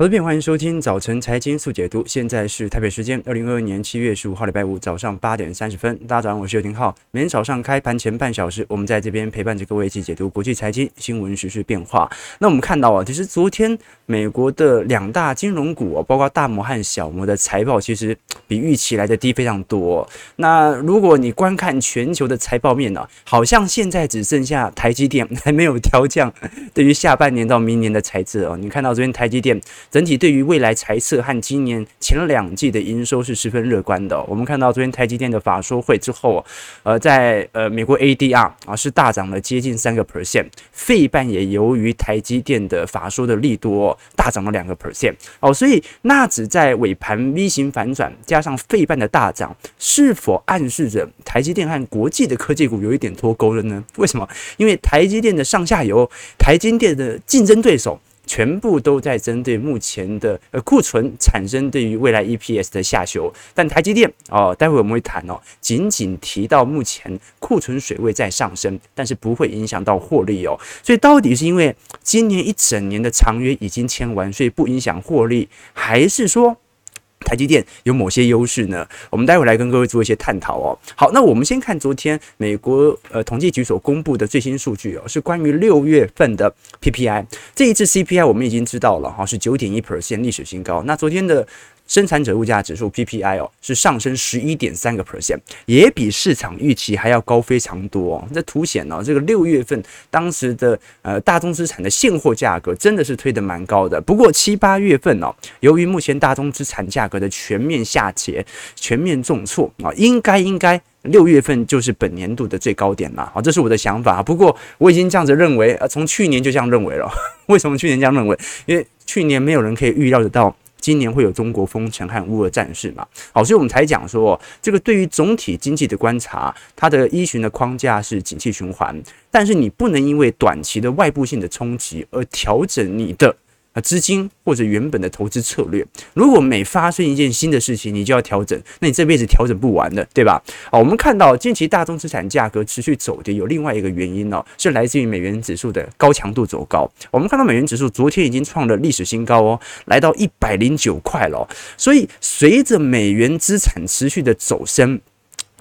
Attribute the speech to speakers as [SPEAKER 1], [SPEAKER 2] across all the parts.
[SPEAKER 1] 各位欢迎收听早晨财经速解读。现在是台北时间二零二二年七月十五号礼拜五早上八点三十分。大家早上，我是尤廷浩。每天早上开盘前半小时，我们在这边陪伴着各位一起解读国际财经新闻、时事变化。那我们看到啊，其实昨天美国的两大金融股，包括大摩和小摩的财报，其实比预期来的低非常多。那如果你观看全球的财报面呢，好像现在只剩下台积电还没有调降对于下半年到明年的财测哦。你看到昨天台积电。整体对于未来财测和今年前两季的营收是十分乐观的。我们看到昨天台积电的法说会之后，呃，在呃美国 ADR 啊是大涨了接近三个 percent，费半也由于台积电的法说的利多大涨了两个 percent 哦，所以纳指在尾盘 V 型反转，加上费半的大涨，是否暗示着台积电和国际的科技股有一点脱钩了呢？为什么？因为台积电的上下游，台积电的竞争对手。全部都在针对目前的呃库存产生对于未来 EPS 的下修，但台积电哦，待会我们会谈哦，仅仅提到目前库存水位在上升，但是不会影响到获利哦。所以到底是因为今年一整年的长约已经签完，所以不影响获利，还是说？台积电有某些优势呢？我们待会来跟各位做一些探讨哦。好，那我们先看昨天美国呃统计局所公布的最新数据哦，是关于六月份的 PPI。这一次 CPI 我们已经知道了哈，是九点一 percent 历史新高。那昨天的。生产者物价指数 PPI 哦，是上升十一点三个 percent，也比市场预期还要高非常多哦。这凸显了这个六月份当时的呃大宗资产的现货价格真的是推得蛮高的。不过七八月份哦，由于目前大宗资产价格的全面下跌、全面重挫啊，应该应该六月份就是本年度的最高点了啊，这是我的想法。不过我已经这样子认为，呃，从去年就这样认为了。为什么去年这样认为？因为去年没有人可以预料得到。今年会有中国风《陈汉乌俄战士嘛？好，所以我们才讲说，这个对于总体经济的观察，它的依循的框架是景气循环，但是你不能因为短期的外部性的冲击而调整你的。啊，资金或者原本的投资策略，如果每发生一件新的事情，你就要调整，那你这辈子调整不完的，对吧？啊，我们看到近期大宗资产价格持续走跌，有另外一个原因哦，是来自于美元指数的高强度走高。我们看到美元指数昨天已经创了历史新高哦，来到一百零九块了。所以随着美元资产持续的走升，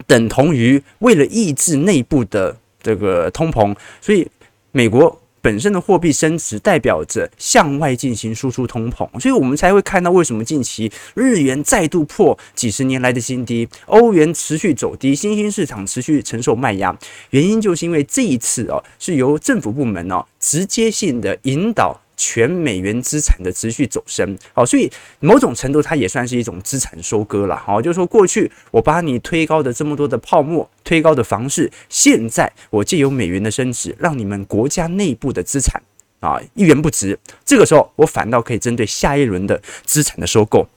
[SPEAKER 1] 等同于为了抑制内部的这个通膨，所以美国。本身的货币升值代表着向外进行输出通膨，所以我们才会看到为什么近期日元再度破几十年来的新低，欧元持续走低，新兴市场持续承受卖压，原因就是因为这一次哦，是由政府部门哦直接性的引导。全美元资产的持续走升，好，所以某种程度它也算是一种资产收割了，好，就是说过去我把你推高的这么多的泡沫推高的房市，现在我借由美元的升值，让你们国家内部的资产啊一元不值，这个时候我反倒可以针对下一轮的资产的收购。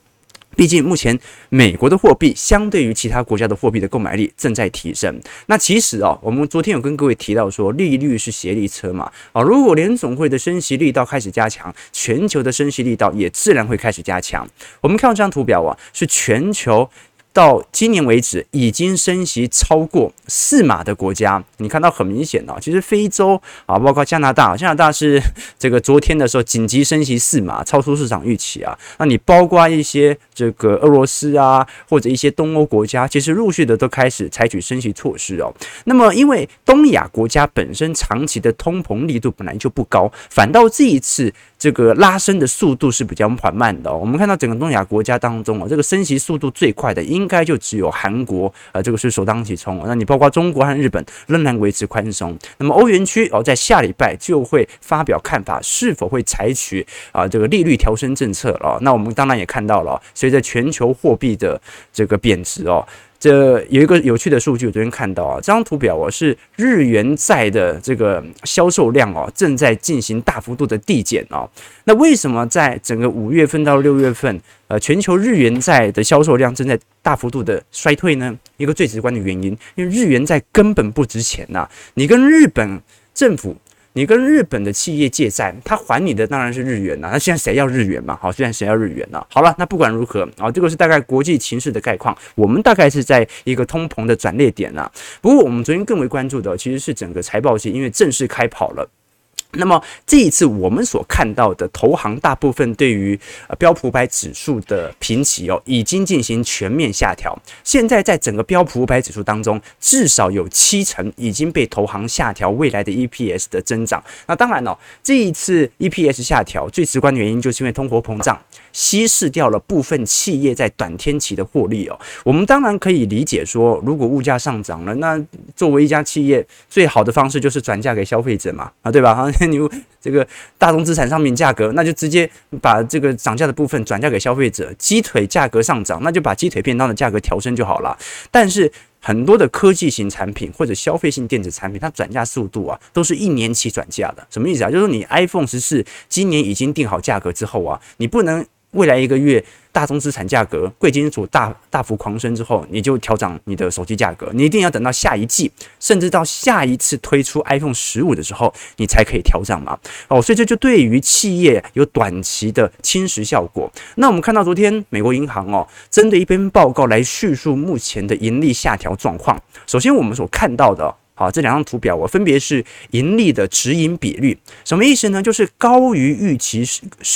[SPEAKER 1] 毕竟，目前美国的货币相对于其他国家的货币的购买力正在提升。那其实啊，我们昨天有跟各位提到说，利率是协力车嘛。啊，如果联总会的升息力道开始加强，全球的升息力道也自然会开始加强。我们看到这张图表啊，是全球。到今年为止，已经升息超过四码的国家，你看到很明显哦。其实非洲啊，包括加拿大，加拿大是这个昨天的时候紧急升息四码，超出市场预期啊。那你包括一些这个俄罗斯啊，或者一些东欧国家，其实陆续的都开始采取升息措施哦。那么，因为东亚国家本身长期的通膨力度本来就不高，反倒这一次这个拉升的速度是比较缓慢的哦。我们看到整个东亚国家当中啊，这个升息速度最快的应。应该就只有韩国，呃，这个是首当其冲。那你包括中国和日本仍然维持宽松。那么欧元区哦，在下礼拜就会发表看法，是否会采取啊这个利率调升政策了？那我们当然也看到了，随着全球货币的这个贬值哦。这有一个有趣的数据，我昨天看到啊，这张图表啊是日元债的这个销售量哦，正在进行大幅度的递减哦。那为什么在整个五月份到六月份，呃，全球日元债的销售量正在大幅度的衰退呢？一个最直观的原因，因为日元债根本不值钱呐，你跟日本政府。你跟日本的企业借债，他还你的当然是日元呐。那现在谁要日元嘛？好，现在谁要日元呢？好了，那不管如何啊，这个是大概国际情势的概况。我们大概是在一个通膨的转捩点呐。不过我们昨天更为关注的其实是整个财报季，因为正式开跑了。那么这一次我们所看到的投行大部分对于标普五百指数的评级哦，已经进行全面下调。现在在整个标普五百指数当中，至少有七成已经被投行下调未来的 EPS 的增长。那当然了，这一次 EPS 下调最直观的原因就是因为通货膨胀稀释掉了部分企业在短天期的获利哦。我们当然可以理解说，如果物价上涨了，那作为一家企业，最好的方式就是转嫁给消费者嘛，啊，对吧？哈。你这个大宗资产商品价格，那就直接把这个涨价的部分转嫁给消费者。鸡腿价格上涨，那就把鸡腿便当的价格调升就好了。但是很多的科技型产品或者消费性电子产品，它转嫁速度啊，都是一年期转嫁的。什么意思啊？就是你 iPhone 十四今年已经定好价格之后啊，你不能。未来一个月，大宗资产价格、贵金属大大幅狂升之后，你就调涨你的手机价格。你一定要等到下一季，甚至到下一次推出 iPhone 十五的时候，你才可以调涨嘛。哦，所以这就对于企业有短期的侵蚀效果。那我们看到昨天美国银行哦，针对一篇报告来叙述目前的盈利下调状况。首先，我们所看到的。啊，这两张图表我分别是盈利的指引比率，什么意思呢？就是高于预期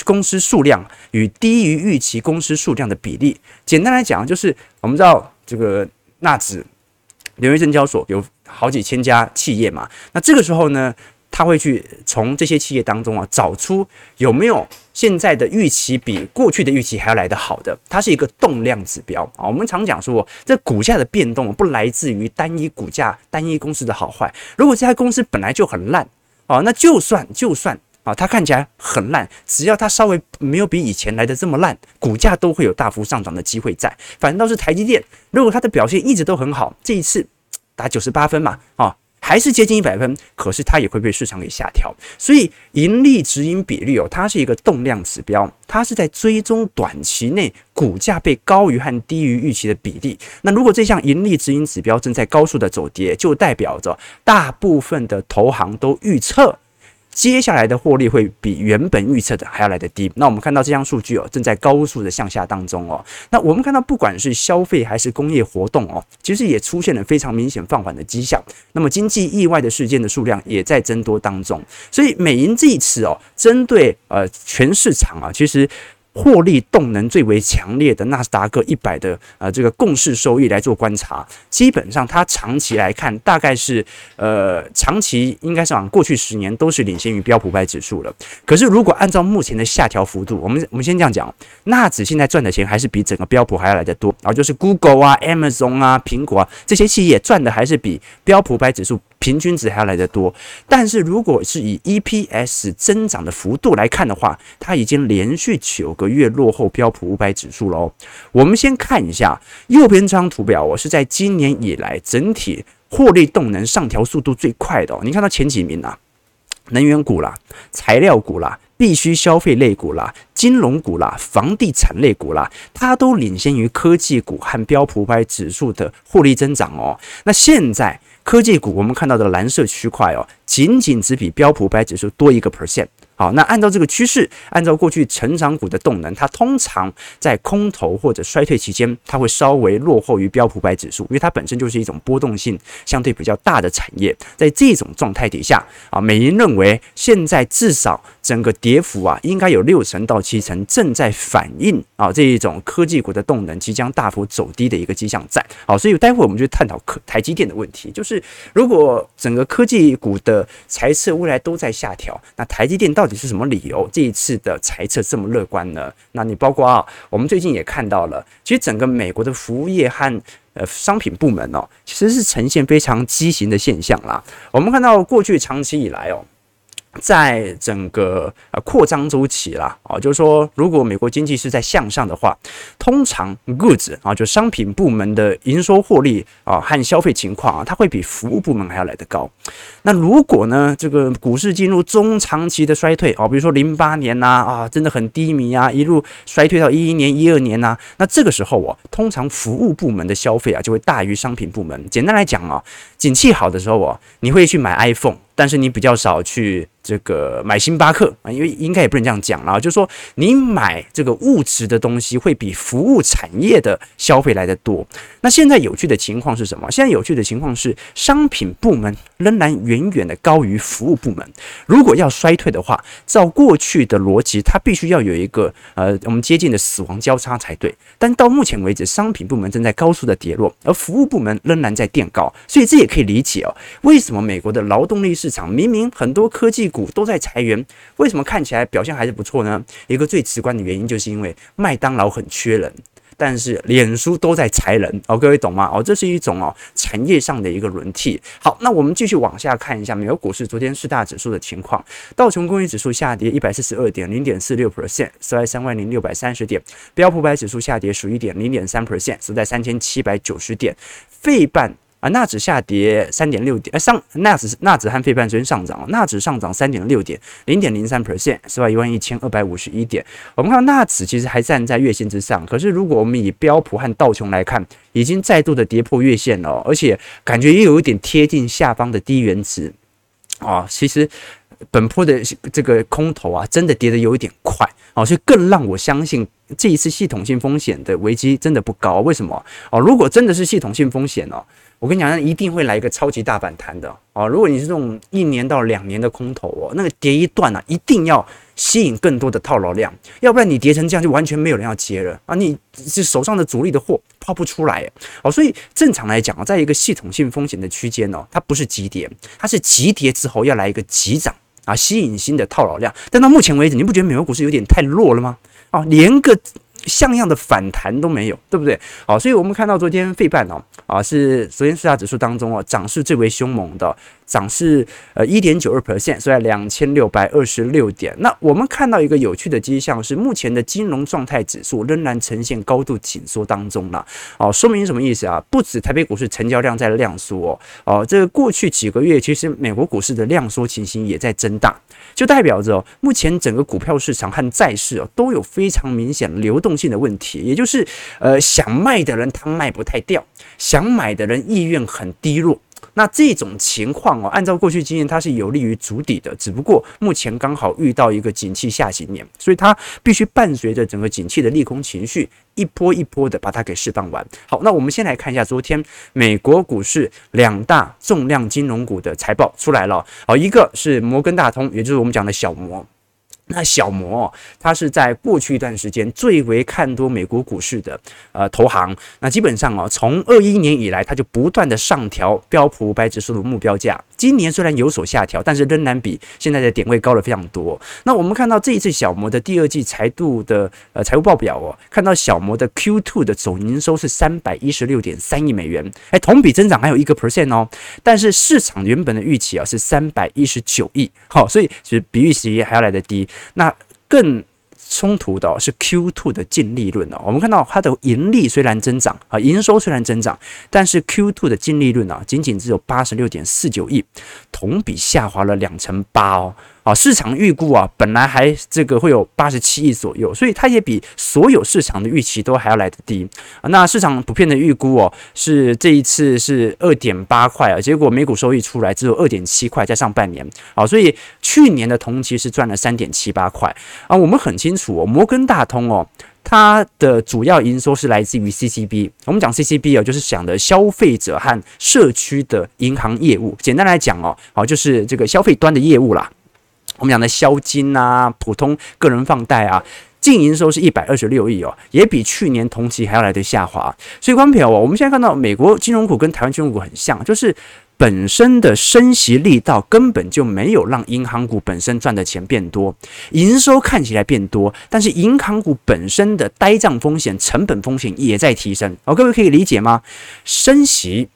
[SPEAKER 1] 公司数量与低于预期公司数量的比例。简单来讲，就是我们知道这个纳指纽约证交所有好几千家企业嘛，那这个时候呢，他会去从这些企业当中啊，找出有没有。现在的预期比过去的预期还要来得好的，它是一个动量指标啊。我们常讲说，这股价的变动不来自于单一股价、单一公司的好坏。如果这家公司本来就很烂啊，那就算就算啊，它看起来很烂，只要它稍微没有比以前来的这么烂，股价都会有大幅上涨的机会在。反倒是台积电，如果它的表现一直都很好，这一次打九十八分嘛啊。还是接近一百分，可是它也会被市场给下调，所以盈利指引比率哦，它是一个动量指标，它是在追踪短期内股价被高于和低于预期的比例。那如果这项盈利指引指标正在高速的走跌，就代表着大部分的投行都预测。接下来的获利会比原本预测的还要来得低。那我们看到这项数据哦，正在高速的向下当中哦。那我们看到不管是消费还是工业活动哦，其实也出现了非常明显放缓的迹象。那么经济意外的事件的数量也在增多当中。所以美银这一次哦，针对呃全市场啊，其实。获利动能最为强烈的纳斯达克一百的呃这个共识收益来做观察，基本上它长期来看大概是呃长期应该是往过去十年都是领先于标普五百指数了。可是如果按照目前的下调幅度，我们我们先这样讲，纳指现在赚的钱还是比整个标普还要来得多，然后就是 Google 啊、Amazon 啊、苹果啊这些企业赚的还是比标普五百指数。平均值还要来得多，但是如果是以 EPS 增长的幅度来看的话，它已经连续九个月落后标普五百指数了哦。我们先看一下右边这张图表，我是在今年以来整体获利动能上调速度最快的哦。你看到前几名啊，能源股啦、材料股啦、必需消费类股啦、金融股啦、房地产类股啦，它都领先于科技股和标普五百指数的获利增长哦。那现在。科技股，我们看到的蓝色区块哦，仅仅只比标普五百指数多一个 percent。好，那按照这个趋势，按照过去成长股的动能，它通常在空头或者衰退期间，它会稍微落后于标普百指数，因为它本身就是一种波动性相对比较大的产业。在这种状态底下啊，美银认为现在至少整个跌幅啊，应该有六成到七成正在反映啊这一种科技股的动能即将大幅走低的一个迹象在。好，所以待会我们就探讨科台积电的问题，就是如果整个科技股的财测未来都在下调，那台积电到到底是什么理由？这一次的猜测这么乐观呢？那你包括啊，我们最近也看到了，其实整个美国的服务业和呃商品部门哦，其实是呈现非常畸形的现象啦。我们看到过去长期以来哦。在整个呃扩张周期啦，啊，就是说，如果美国经济是在向上的话，通常 goods 啊，就商品部门的营收获利啊和消费情况啊，它会比服务部门还要来得高。那如果呢，这个股市进入中长期的衰退啊，比如说零八年呐啊，真的很低迷啊，一路衰退到一一年、一二年呐，那这个时候啊，通常服务部门的消费啊就会大于商品部门。简单来讲啊，景气好的时候啊，你会去买 iPhone。但是你比较少去这个买星巴克啊，因为应该也不能这样讲啦，就是说你买这个物质的东西会比服务产业的消费来得多。那现在有趣的情况是什么？现在有趣的情况是，商品部门仍然远远的高于服务部门。如果要衰退的话，照过去的逻辑，它必须要有一个呃，我们接近的死亡交叉才对。但到目前为止，商品部门正在高速的跌落，而服务部门仍然在垫高，所以这也可以理解哦，为什么美国的劳动力是市场明明很多科技股都在裁员，为什么看起来表现还是不错呢？一个最直观的原因就是因为麦当劳很缺人。但是脸书都在裁人哦，各位懂吗？哦，这是一种哦产业上的一个轮替。好，那我们继续往下看一下美国股市昨天四大指数的情况。道琼工业指数下跌一百四十二点零点四六 percent，收在三万零六百三十点。标普百指数下跌十一点零点三 percent，收在三千七百九十点。费半。啊，纳指下跌三点六点，呃，上纳指纳指和费半昨天上涨，纳指上涨三点六点，零点零三 percent，是吧？一万一千二百五十一点。我们看到纳指其实还站在月线之上，可是如果我们以标普和道琼来看，已经再度的跌破月线了，而且感觉也有一点贴近下方的低原值啊。其实本波的这个空头啊，真的跌得有一点快啊，所以更让我相信这一次系统性风险的危机真的不高。为什么？哦，如果真的是系统性风险哦。我跟你讲，那一定会来一个超级大反弹的哦。如果你是这种一年到两年的空头哦，那个跌一段啊，一定要吸引更多的套牢量，要不然你跌成这样，就完全没有人要接了啊！你是手上的主力的货抛不出来哦。所以正常来讲啊，在一个系统性风险的区间哦，它不是急跌，它是急跌之后要来一个急涨啊，吸引新的套牢量。但到目前为止，你不觉得美国股市有点太弱了吗？啊，连个。像样的反弹都没有，对不对？好，所以我们看到昨天费半哦，啊是昨天四大指数当中哦涨势最为凶猛的。涨势呃一点九二 percent，所以两千六百二十六点。那我们看到一个有趣的迹象是，目前的金融状态指数仍然呈现高度紧缩当中了。哦，说明什么意思啊？不止台北股市成交量在量缩哦，哦，这个过去几个月其实美国股市的量缩情形也在增大，就代表着，目前整个股票市场和债市哦都有非常明显流动性的问题，也就是呃想卖的人他卖不太掉，想买的人意愿很低落。那这种情况哦，按照过去经验，它是有利于筑底的。只不过目前刚好遇到一个景气下行年，所以它必须伴随着整个景气的利空情绪，一波一波的把它给释放完。好，那我们先来看一下昨天美国股市两大重量金融股的财报出来了。好，一个是摩根大通，也就是我们讲的小摩。那小摩，它是在过去一段时间最为看多美国股市的呃投行。那基本上哦，从二一年以来，它就不断的上调标普五百指数的目标价。今年虽然有所下调，但是仍然比现在的点位高了非常多。那我们看到这一次小摩的第二季财度的呃财务报表哦，看到小摩的 Q2 的总营收是三百一十六点三亿美元，哎，同比增长还有一个 percent 哦。但是市场原本的预期啊是三百一十九亿，好，所以是比预期还要来得低。那更冲突的是 Q2 的净利润哦，我们看到它的盈利虽然增长啊，营收虽然增长，但是 Q2 的净利润啊，仅仅只有八十六点四九亿，同比下滑了两成八哦。啊，市场预估啊，本来还这个会有八十七亿左右，所以它也比所有市场的预期都还要来得低。那市场普遍的预估哦，是这一次是二点八块啊，结果每股收益出来只有二点七块，在上半年啊，所以去年的同期是赚了三点七八块啊。我们很清楚哦，摩根大通哦，它的主要营收是来自于 CCB。我们讲 CCB 哦，就是讲的消费者和社区的银行业务。简单来讲哦，好，就是这个消费端的业务啦。我们讲的消金啊，普通个人放贷啊，净营收是一百二十六亿哦，也比去年同期还要来的下滑。所以，观朋友，我们现在看到美国金融股跟台湾金融股很像，就是本身的升息力道根本就没有让银行股本身赚的钱变多，营收看起来变多，但是银行股本身的呆账风险、成本风险也在提升。哦，各位可以理解吗？升息，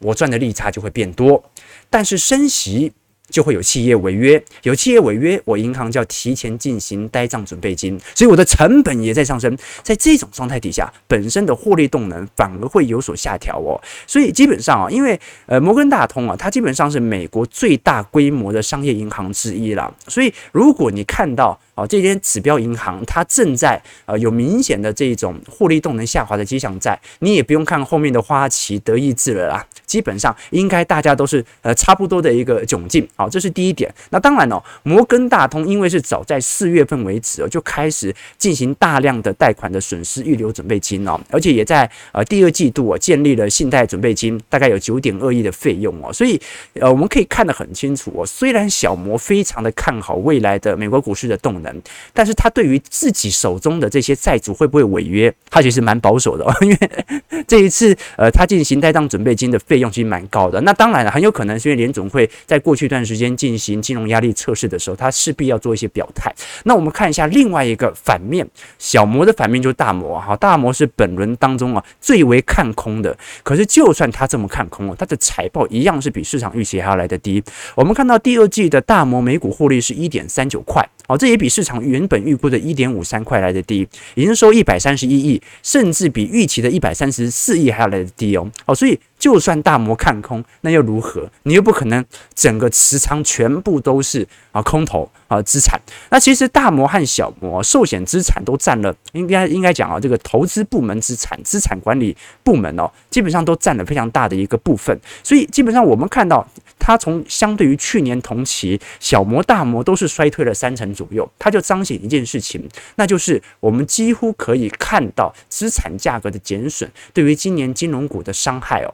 [SPEAKER 1] 我赚的利差就会变多，但是升息。就会有企业违约，有企业违约，我银行就要提前进行呆账准备金，所以我的成本也在上升。在这种状态底下，本身的获利动能反而会有所下调哦。所以基本上啊，因为呃摩根大通啊，它基本上是美国最大规模的商业银行之一啦。所以如果你看到哦，这些指标银行它正在呃有明显的这种获利动能下滑的迹象在，你也不用看后面的花旗、德意志了啦，基本上应该大家都是呃差不多的一个窘境，好，这是第一点。那当然哦，摩根大通因为是早在四月份为止哦就开始进行大量的贷款的损失预留准备金哦，而且也在呃第二季度哦建立了信贷准备金，大概有九点二亿的费用哦，所以呃我们可以看得很清楚哦，虽然小摩非常的看好未来的美国股市的动能。但是他对于自己手中的这些债主会不会违约，他其实蛮保守的哦，因为 这一次呃，他进行带账准备金的费用其实蛮高的。那当然了，很有可能是因为联总会在过去一段时间进行金融压力测试的时候，他势必要做一些表态。那我们看一下另外一个反面，小摩的反面就是大摩哈，大摩是本轮当中啊最为看空的。可是就算他这么看空哦，他的财报一样是比市场预期还要来得低。我们看到第二季的大摩每股获利是一点三九块。好，这也比市场原本预估的一点五三块来的低，营收一百三十一亿，甚至比预期的一百三十四亿还要来的低哦。好，所以就算大摩看空，那又如何？你又不可能整个持仓全部都是啊空头啊资产。那其实大摩和小摩寿险资产都占了，应该应该讲啊，这个投资部门资产、资产管理部门哦，基本上都占了非常大的一个部分。所以基本上我们看到。它从相对于去年同期，小摩、大摩都是衰退了三成左右，它就彰显一件事情，那就是我们几乎可以看到资产价格的减损对于今年金融股的伤害哦，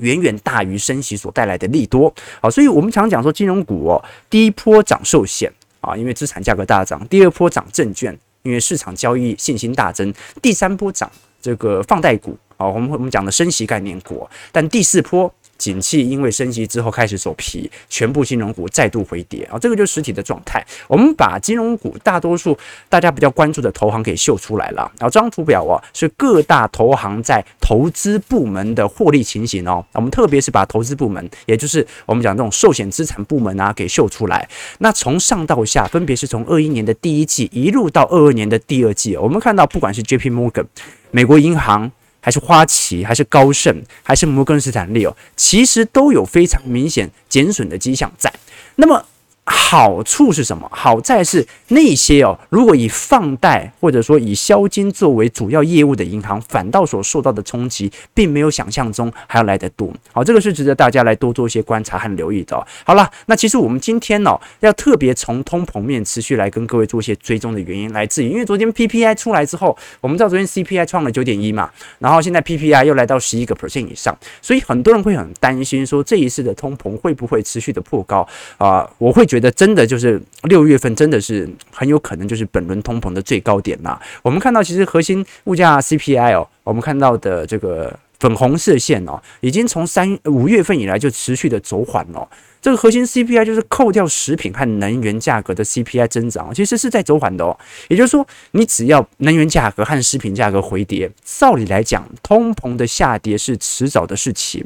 [SPEAKER 1] 远远大于升息所带来的利多。好，所以我们常讲说金融股哦，第一波涨寿险啊，因为资产价格大涨；第二波涨证券，因为市场交易信心大增；第三波涨这个放贷股啊，我们我们讲的升息概念股，但第四波。景气因为升息之后开始走皮，全部金融股再度回跌啊，这个就是实体的状态。我们把金融股大多数大家比较关注的投行给秀出来了。然后这张图表啊，是各大投行在投资部门的获利情形哦。我们特别是把投资部门，也就是我们讲这种寿险资产部门啊，给秀出来。那从上到下，分别是从二一年的第一季一路到二二年的第二季，我们看到不管是 JP Morgan 美国银行。还是花旗，还是高盛，还是摩根士丹利哦，其实都有非常明显减损的迹象在。那么。好处是什么？好在是那些哦，如果以放贷或者说以销金作为主要业务的银行，反倒所受到的冲击，并没有想象中还要来得多。好，这个是值得大家来多做一些观察和留意的。好了，那其实我们今天呢，要特别从通膨面持续来跟各位做一些追踪的原因，来自于因为昨天 PPI 出来之后，我们知道昨天 CPI 创了九点一嘛，然后现在 PPI 又来到十一个 percent 以上，所以很多人会很担心说这一次的通膨会不会持续的破高啊？我会。觉得真的就是六月份真的是很有可能就是本轮通膨的最高点啦。我们看到其实核心物价 CPI 哦，我们看到的这个粉红色线哦，已经从三五月份以来就持续的走缓了。这个核心 CPI 就是扣掉食品和能源价格的 CPI 增长，其实是在走缓的哦。也就是说，你只要能源价格和食品价格回跌，照理来讲，通膨的下跌是迟早的事情。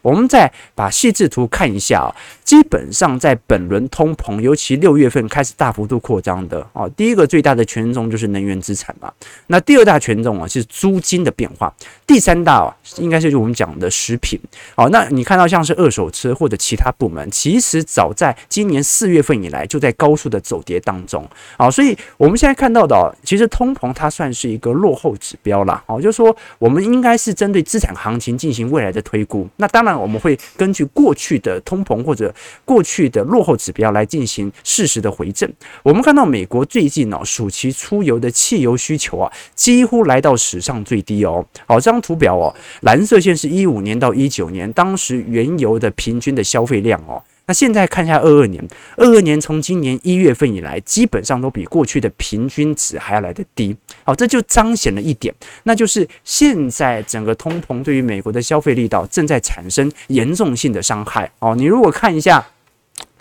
[SPEAKER 1] 我们再把细致图看一下啊，基本上在本轮通膨，尤其六月份开始大幅度扩张的啊，第一个最大的权重就是能源资产嘛。那第二大权重啊是租金的变化，第三大啊应该是就我们讲的食品。好，那你看到像是二手车或者其他部门。其实早在今年四月份以来，就在高速的走跌当中啊，所以我们现在看到的，其实通膨它算是一个落后指标了啊，就是说我们应该是针对资产行情进行未来的推估。那当然我们会根据过去的通膨或者过去的落后指标来进行适时的回正。我们看到美国最近呢，暑期出游的汽油需求啊，几乎来到史上最低哦。好，这张图表哦，蓝色线是一五年到一九年，当时原油的平均的消费量哦。那现在看一下二二年，二二年从今年一月份以来，基本上都比过去的平均值还要来得低。好，这就彰显了一点，那就是现在整个通膨对于美国的消费力道正在产生严重性的伤害。哦，你如果看一下。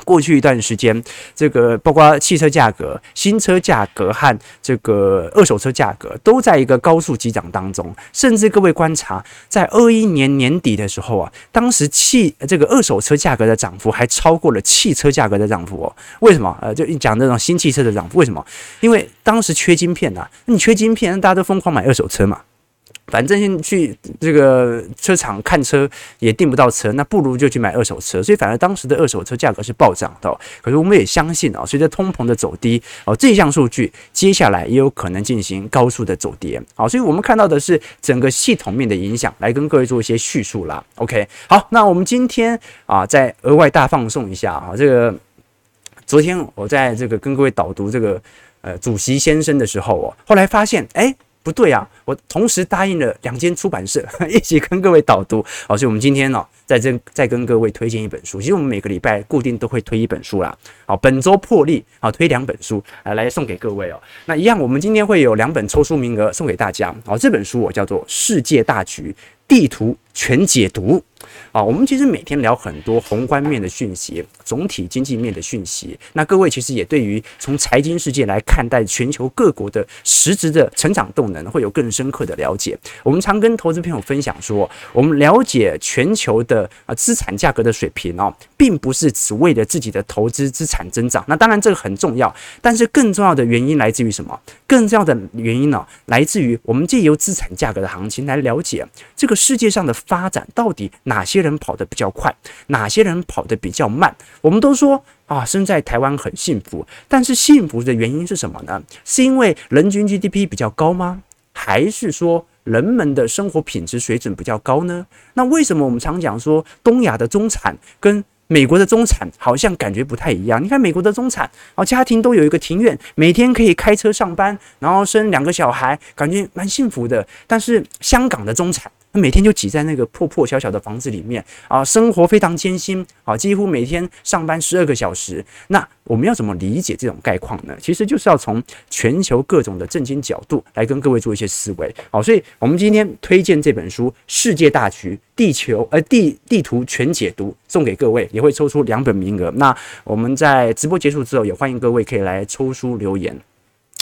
[SPEAKER 1] 过去一段时间，这个包括汽车价格、新车价格和这个二手车价格都在一个高速急涨当中。甚至各位观察，在二一年年底的时候啊，当时汽这个二手车价格的涨幅还超过了汽车价格的涨幅哦。为什么？呃，就讲这种新汽车的涨幅，为什么？因为当时缺晶片呐，你缺晶片，大家都疯狂买二手车嘛。反正先去这个车厂看车也订不到车，那不如就去买二手车。所以反而当时的二手车价格是暴涨的。可是我们也相信啊，随着通膨的走低哦，这项数据接下来也有可能进行高速的走跌。好，所以我们看到的是整个系统面的影响，来跟各位做一些叙述啦。OK，好，那我们今天啊再额外大放送一下啊，这个昨天我在这个跟各位导读这个呃主席先生的时候哦，后来发现哎。不对啊！我同时答应了两间出版社 一起跟各位导读，好，所以我们今天呢，在这再跟各位推荐一本书。其实我们每个礼拜固定都会推一本书啦。好，本周破例好，推两本书啊来送给各位哦。那一样，我们今天会有两本抽书名额送给大家。好，这本书我叫做《世界大局地图全解读》。啊，我们其实每天聊很多宏观面的讯息，总体经济面的讯息。那各位其实也对于从财经世界来看待全球各国的实质的成长动能，会有更深刻的了解。我们常跟投资朋友分享说，我们了解全球的啊资产价格的水平哦，并不是只为了自己的投资资产增长。那当然这个很重要，但是更重要的原因来自于什么？更重要的原因呢，来自于我们借由资产价格的行情来了解这个世界上的发展到底哪些人跑得比较快，哪些人跑得比较慢？我们都说啊，生在台湾很幸福，但是幸福的原因是什么呢？是因为人均 GDP 比较高吗？还是说人们的生活品质水准比较高呢？那为什么我们常讲说东亚的中产跟美国的中产好像感觉不太一样。你看美国的中产哦，家庭都有一个庭院，每天可以开车上班，然后生两个小孩，感觉蛮幸福的。但是香港的中产，他每天就挤在那个破破小小的房子里面啊，生活非常艰辛啊，几乎每天上班十二个小时。那我们要怎么理解这种概况呢？其实就是要从全球各种的震惊角度来跟各位做一些思维。好，所以我们今天推荐这本书《世界大局地球呃地地图全解读》，送给各位，也会抽出两本名额。那我们在直播结束之后，也欢迎各位可以来抽书留言。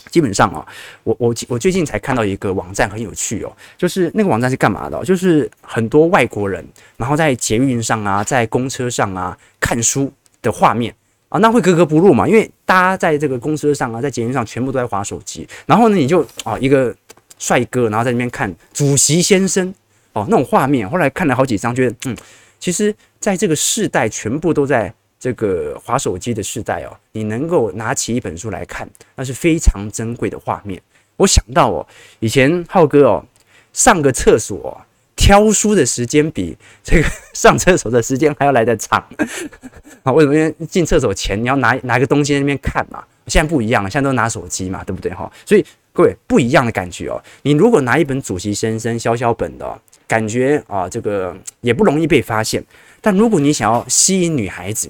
[SPEAKER 1] 基本上啊，我我我最近才看到一个网站很有趣哦，就是那个网站是干嘛的？就是很多外国人，然后在捷运上啊，在公车上啊看书的画面啊，那会格格不入嘛，因为大家在这个公车上啊，在捷运上全部都在划手机，然后呢，你就啊一个帅哥，然后在那边看主席先生哦那种画面，后来看了好几张，觉得嗯，其实在这个世代全部都在。这个滑手机的时代哦，你能够拿起一本书来看，那是非常珍贵的画面。我想到哦，以前浩哥哦，上个厕所挑书的时间比这个 上厕所的时间还要来得长啊！为什么？因为进厕所前你要拿拿个东西在那边看嘛。现在不一样了，现在都拿手机嘛，对不对哈？所以各位不一样的感觉哦。你如果拿一本主席先生小小本的，感觉啊，这个也不容易被发现。但如果你想要吸引女孩子，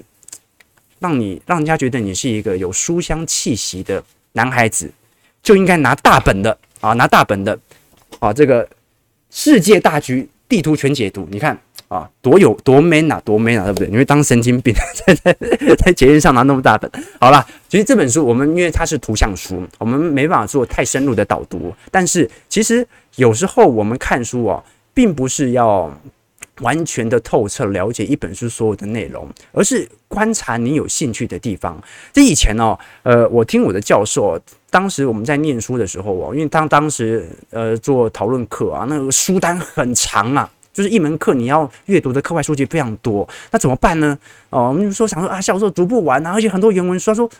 [SPEAKER 1] 让你让人家觉得你是一个有书香气息的男孩子，就应该拿大本的啊，拿大本的啊，这个世界大局地图全解读，你看啊，多有多 man 啊，多 man 啊，对不对？你会当神经病，在在在捷运上拿那么大本。好了，其实这本书我们因为它是图像书，我们没办法做太深入的导读。但是其实有时候我们看书啊，并不是要。完全的透彻了解一本书所有的内容，而是观察你有兴趣的地方。这以前哦，呃，我听我的教授，当时我们在念书的时候哦，因为当当时呃做讨论课啊，那个书单很长啊，就是一门课你要阅读的课外书籍非常多，那怎么办呢？哦，我们就说想说啊，教授读不完啊，而且很多原文书，他说，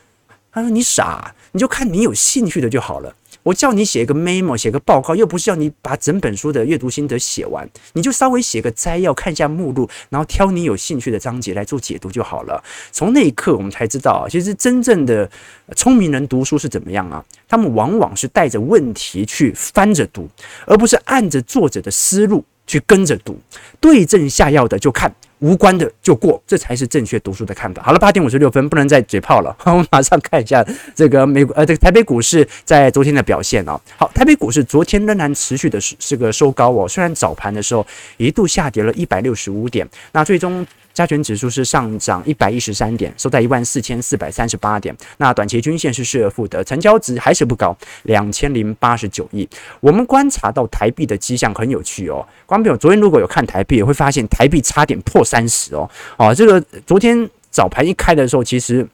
[SPEAKER 1] 他说你傻，你就看你有兴趣的就好了。我叫你写一个 memo，写个报告，又不是要你把整本书的阅读心得写完，你就稍微写个摘要，看一下目录，然后挑你有兴趣的章节来做解读就好了。从那一刻，我们才知道，其实真正的聪明人读书是怎么样啊？他们往往是带着问题去翻着读，而不是按着作者的思路去跟着读，对症下药的就看。无关的就过，这才是正确读书的看法。好了，八点五十六分，不能再嘴炮了。我们马上看一下这个美国呃，这个台北股市在昨天的表现哦。好，台北股市昨天仍然持续的是是个收高哦，虽然早盘的时候一度下跌了一百六十五点，那最终。加权指数是上涨一百一十三点，收在一万四千四百三十八点。那短期均线是失而复得，成交值还是不高，两千零八十九亿。我们观察到台币的迹象很有趣哦。观众朋友，昨天如果有看台币，也会发现台币差点破三十哦。哦，这个昨天早盘一开的时候，其实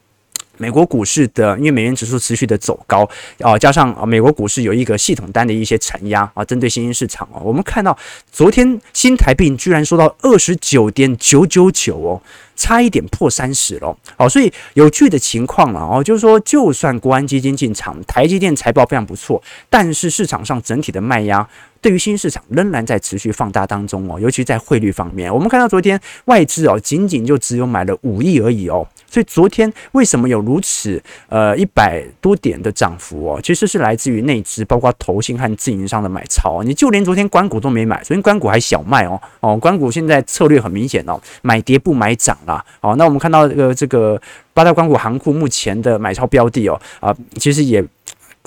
[SPEAKER 1] 美国股市的，因为美元指数持续的走高啊，加上啊美国股市有一个系统单的一些承压啊，针对新兴市场啊，我们看到昨天新台币居然收到二十九点九九九哦，差一点破三十了哦，所以有趣的情况了哦，就是说就算国安基金进场，台积电财报非常不错，但是市场上整体的卖压。对于新市场仍然在持续放大当中哦，尤其在汇率方面，我们看到昨天外资哦，仅仅就只有买了五亿而已哦，所以昨天为什么有如此呃一百多点的涨幅哦？其实是来自于内资，包括投信和自营商的买超。你就连昨天关股都没买，昨天关股还小卖哦哦，关股现在策略很明显哦，买跌不买涨啊哦。那我们看到这个这个八大关谷行库目前的买超标的哦啊，其实也。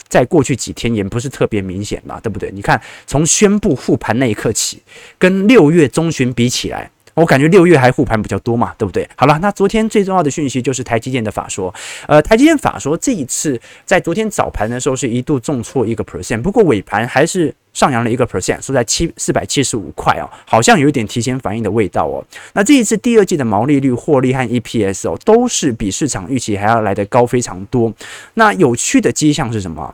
[SPEAKER 1] 在过去几天也不是特别明显嘛，对不对？你看，从宣布复盘那一刻起，跟六月中旬比起来，我感觉六月还护盘比较多嘛，对不对？好了，那昨天最重要的讯息就是台积电的法说，呃，台积电法说这一次在昨天早盘的时候是一度重挫一个 percent，不过尾盘还是。上扬了一个 percent，收在七四百七十五块哦，好像有一点提前反应的味道哦。那这一次第二季的毛利率、获利和 EPS 哦，都是比市场预期还要来得高非常多。那有趣的迹象是什么？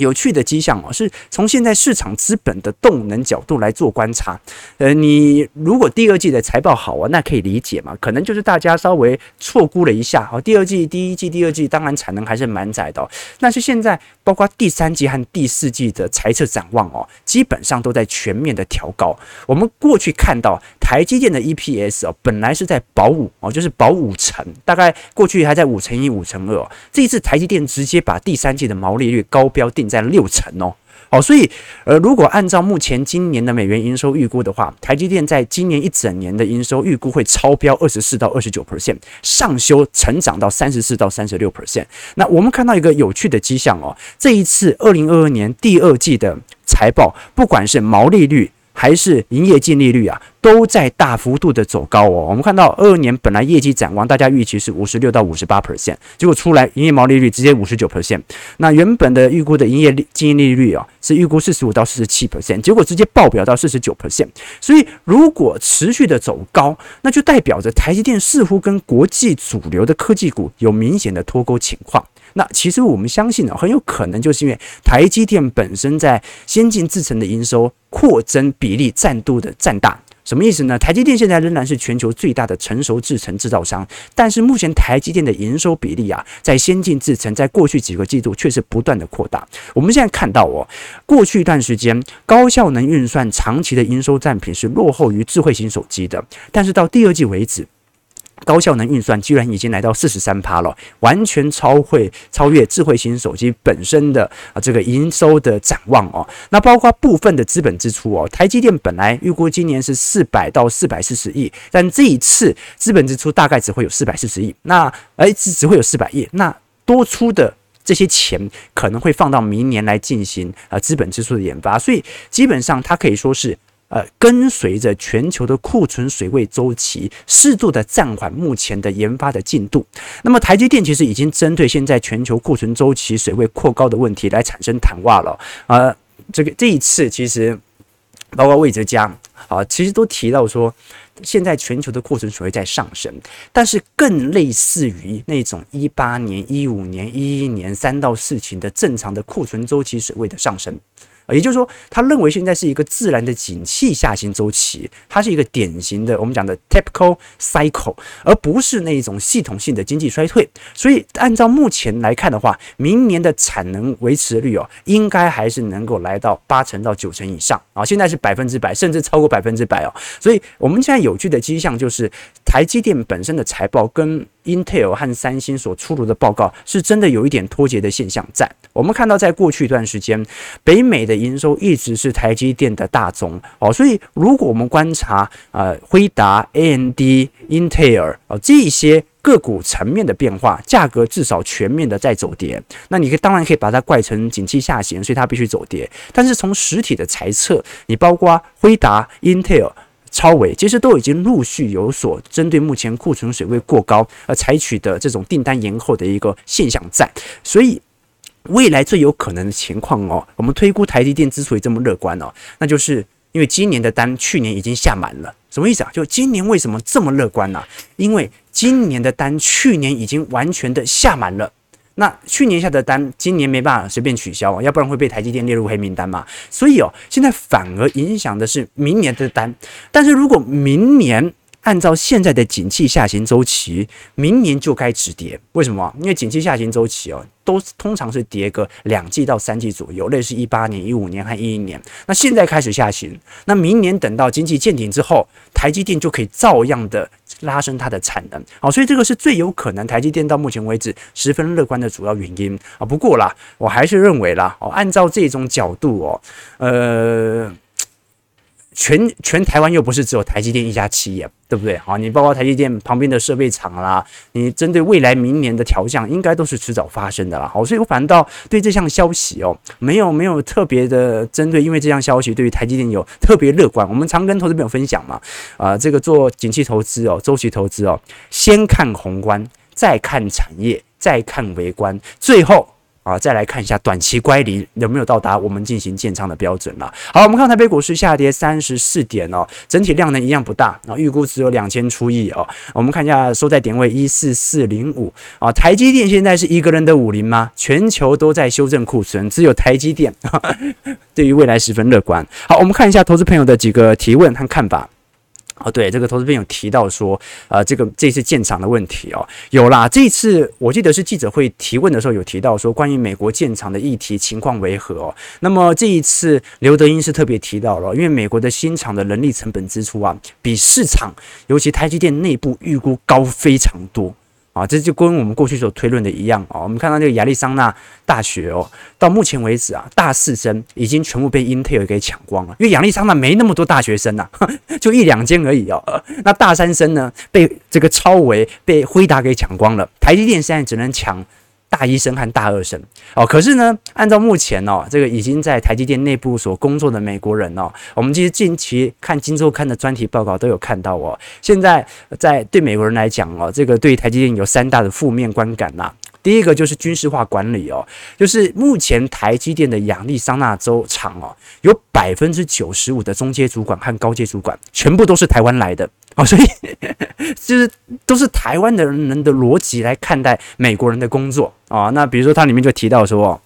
[SPEAKER 1] 有趣的迹象哦，是从现在市场资本的动能角度来做观察。呃，你如果第二季的财报好啊，那可以理解嘛，可能就是大家稍微错估了一下。好，第二季、第一季、第二季当然产能还是满载的，但是现在包括第三季和第四季的财测展望哦，基本上都在全面的调高。我们过去看到台积电的 EPS 哦，本来是在保五哦，就是保五成，大概过去还在五成一、五成二。哦这一次台积电直接把第三季的毛利率高标定在六成哦，哦，所以呃，如果按照目前今年的美元营收预估的话，台积电在今年一整年的营收预估会超标二十四到二十九 percent，上修成长到三十四到三十六 percent。那我们看到一个有趣的迹象哦，这一次二零二二年第二季的财报，不管是毛利率，还是营业净利率啊，都在大幅度的走高哦。我们看到二二年本来业绩展望，大家预期是五十六到五十八 percent，结果出来营业毛利率直接五十九 percent。那原本的预估的营业利净利率啊，是预估四十五到四十七 percent，结果直接爆表到四十九 percent。所以如果持续的走高，那就代表着台积电似乎跟国际主流的科技股有明显的脱钩情况。那其实我们相信呢，很有可能就是因为台积电本身在先进制程的营收扩增比例占度的占大，什么意思呢？台积电现在仍然是全球最大的成熟制程制造商，但是目前台积电的营收比例啊，在先进制程在过去几个季度却是不断的扩大。我们现在看到哦，过去一段时间高效能运算长期的营收占比是落后于智慧型手机的，但是到第二季为止。高效能运算居然已经来到四十三趴了，完全超会超越智慧型手机本身的啊这个营收的展望哦。那包括部分的资本支出哦，台积电本来预估今年是四百到四百四十亿，但这一次资本支出大概只会有四百四十亿，那而只只会有四百亿，那多出的这些钱可能会放到明年来进行啊资本支出的研发，所以基本上它可以说是。呃，跟随着全球的库存水位周期，适度的暂缓目前的研发的进度。那么，台积电其实已经针对现在全球库存周期水位扩高的问题来产生谈话了。呃，这个这一次其实包括魏哲家啊，其实都提到说，现在全球的库存水位在上升，但是更类似于那种一八年、一五年、一一年三到四期的正常的库存周期水位的上升。也就是说，他认为现在是一个自然的景气下行周期，它是一个典型的我们讲的 typical cycle，而不是那一种系统性的经济衰退。所以，按照目前来看的话，明年的产能维持率哦，应该还是能够来到八成到九成以上啊。现在是百分之百，甚至超过百分之百哦。所以，我们现在有趣的迹象就是，台积电本身的财报跟 Intel 和三星所出炉的报告，是真的有一点脱节的现象在。我们看到，在过去一段时间，北美的营收一直是台积电的大宗哦，所以如果我们观察呃辉达、AMD、Intel 哦这些个股层面的变化，价格至少全面的在走跌，那你可以当然可以把它怪成景气下行，所以它必须走跌。但是从实体的猜测，你包括辉达、Intel。超微其实都已经陆续有所针对目前库存水位过高而采取的这种订单延后的一个现象在，所以未来最有可能的情况哦，我们推估台积电之所以这么乐观哦，那就是因为今年的单去年已经下满了，什么意思啊？就今年为什么这么乐观呢？因为今年的单去年已经完全的下满了。那去年下的单，今年没办法随便取消啊，要不然会被台积电列入黑名单嘛。所以哦，现在反而影响的是明年的单。但是如果明年按照现在的景气下行周期，明年就该止跌。为什么？因为景气下行周期哦。都通常是跌个两季到三季左右，类似一八年、一五年和一一年。那现在开始下行，那明年等到经济见顶之后，台积电就可以照样的拉升它的产能。好，所以这个是最有可能台积电到目前为止十分乐观的主要原因啊。不过啦，我还是认为啦，哦，按照这种角度哦，呃。全全台湾又不是只有台积电一家企业，对不对？好，你包括台积电旁边的设备厂啦，你针对未来明年的调降，应该都是迟早发生的啦。好，所以我反倒对这项消息哦，没有没有特别的针对，因为这项消息对于台积电有特别乐观。我们常跟投资朋友分享嘛，啊，这个做景气投资哦，周期投资哦，先看宏观，再看产业，再看微观，最后。啊，再来看一下短期乖离有没有到达我们进行建仓的标准了。好，我们看台北股市下跌三十四点哦，整体量呢一样不大啊，预估只有两千出亿哦。我们看一下收在点位一四四零五啊，台积电现在是一个人的武林吗？全球都在修正库存，只有台积电 对于未来十分乐观。好，我们看一下投资朋友的几个提问和看法。哦，对，这个投资朋友提到说，呃，这个这次建厂的问题哦，有啦。这一次我记得是记者会提问的时候有提到说，关于美国建厂的议题情况为何哦？那么这一次刘德英是特别提到了，因为美国的新厂的人力成本支出啊，比市场尤其台积电内部预估高非常多。啊，这就跟我们过去所推论的一样啊。我们看到这个亚利桑那大学哦，到目前为止啊，大四生已经全部被英特尔给抢光了，因为亚利桑那没那么多大学生呐、啊，就一两间而已哦。那大三生呢，被这个超微被辉达给抢光了，台积电现在只能抢。大一生和大二生。哦，可是呢，按照目前哦，这个已经在台积电内部所工作的美国人哦，我们其实近期看《金周刊》的专题报告都有看到哦，现在在对美国人来讲哦，这个对台积电有三大的负面观感呐。第一个就是军事化管理哦，就是目前台积电的亚利桑那州厂哦，有百分之九十五的中阶主管和高阶主管全部都是台湾来的。哦，所以 就是都是台湾的人的逻辑来看待美国人的工作。啊。那比如说它里面就提到说。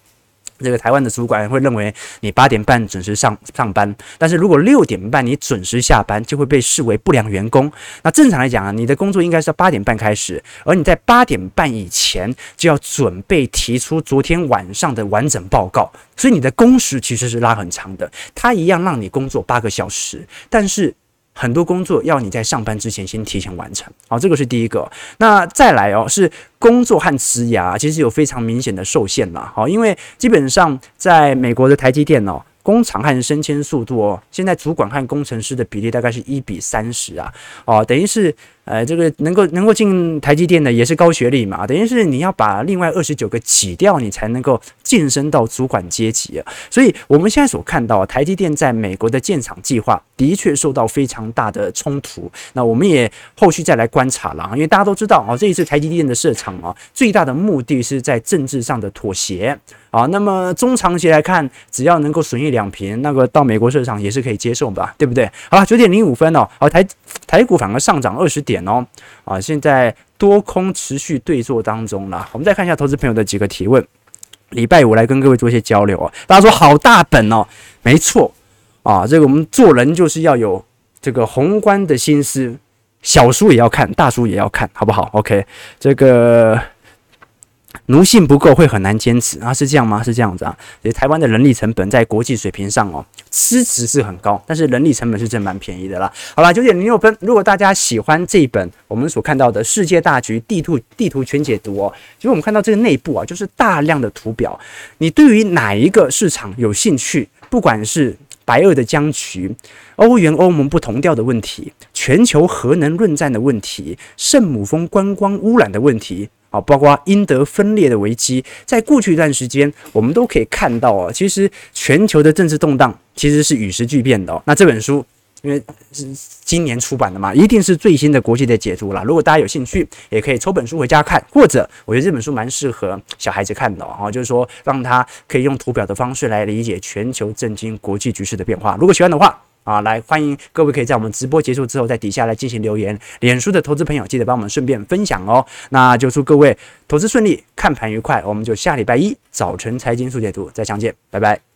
[SPEAKER 1] 这个台湾的主管会认为你八点半准时上上班，但是如果六点半你准时下班，就会被视为不良员工。那正常来讲啊，你的工作应该是要八点半开始，而你在八点半以前就要准备提出昨天晚上的完整报告，所以你的工时其实是拉很长的。他一样让你工作八个小时，但是。很多工作要你在上班之前先提前完成，好，这个是第一个。那再来哦，是工作和职涯其实有非常明显的受限了，好，因为基本上在美国的台积电哦，工厂和升迁速度哦，现在主管和工程师的比例大概是一比三十啊，哦，等于是。呃，这个能够能够进台积电的也是高学历嘛，等于是你要把另外二十九个挤掉，你才能够晋升到主管阶级啊。所以我们现在所看到，台积电在美国的建厂计划的确受到非常大的冲突。那我们也后续再来观察了啊，因为大家都知道啊，这一次台积电的设厂啊，最大的目的是在政治上的妥协啊。那么中长期来看，只要能够损益两平，那个到美国设厂也是可以接受吧，对不对？好了，九点零五分哦，好，台台股反而上涨二十点。点哦，啊，现在多空持续对坐当中了。我们再看一下投资朋友的几个提问。礼拜五来跟各位做一些交流啊。大家说好大本哦，没错啊，这个我们做人就是要有这个宏观的心思，小书也要看，大书也要看，好不好？OK，这个。奴性不够会很难坚持啊，是这样吗？是这样子啊。所以台湾的人力成本在国际水平上哦，资质是很高，但是人力成本是真蛮便宜的啦。好啦，九点零六分，如果大家喜欢这一本我们所看到的世界大局地图地图全解读哦，其实我们看到这个内部啊，就是大量的图表。你对于哪一个市场有兴趣？不管是白俄的僵局、欧元欧盟不同调的问题、全球核能论战的问题、圣母峰观光污染的问题。啊，包括英德分裂的危机，在过去一段时间，我们都可以看到啊，其实全球的政治动荡其实是与时俱变的哦。那这本书因为是今年出版的嘛，一定是最新的国际的解读啦。如果大家有兴趣，也可以抽本书回家看，或者我觉得这本书蛮适合小孩子看的哦，就是说让他可以用图表的方式来理解全球震惊国际局势的变化。如果喜欢的话，啊，来欢迎各位可以在我们直播结束之后，在底下来进行留言。脸书的投资朋友记得帮我们顺便分享哦。那就祝各位投资顺利，看盘愉快。我们就下礼拜一早晨财经速解读再相见，拜拜。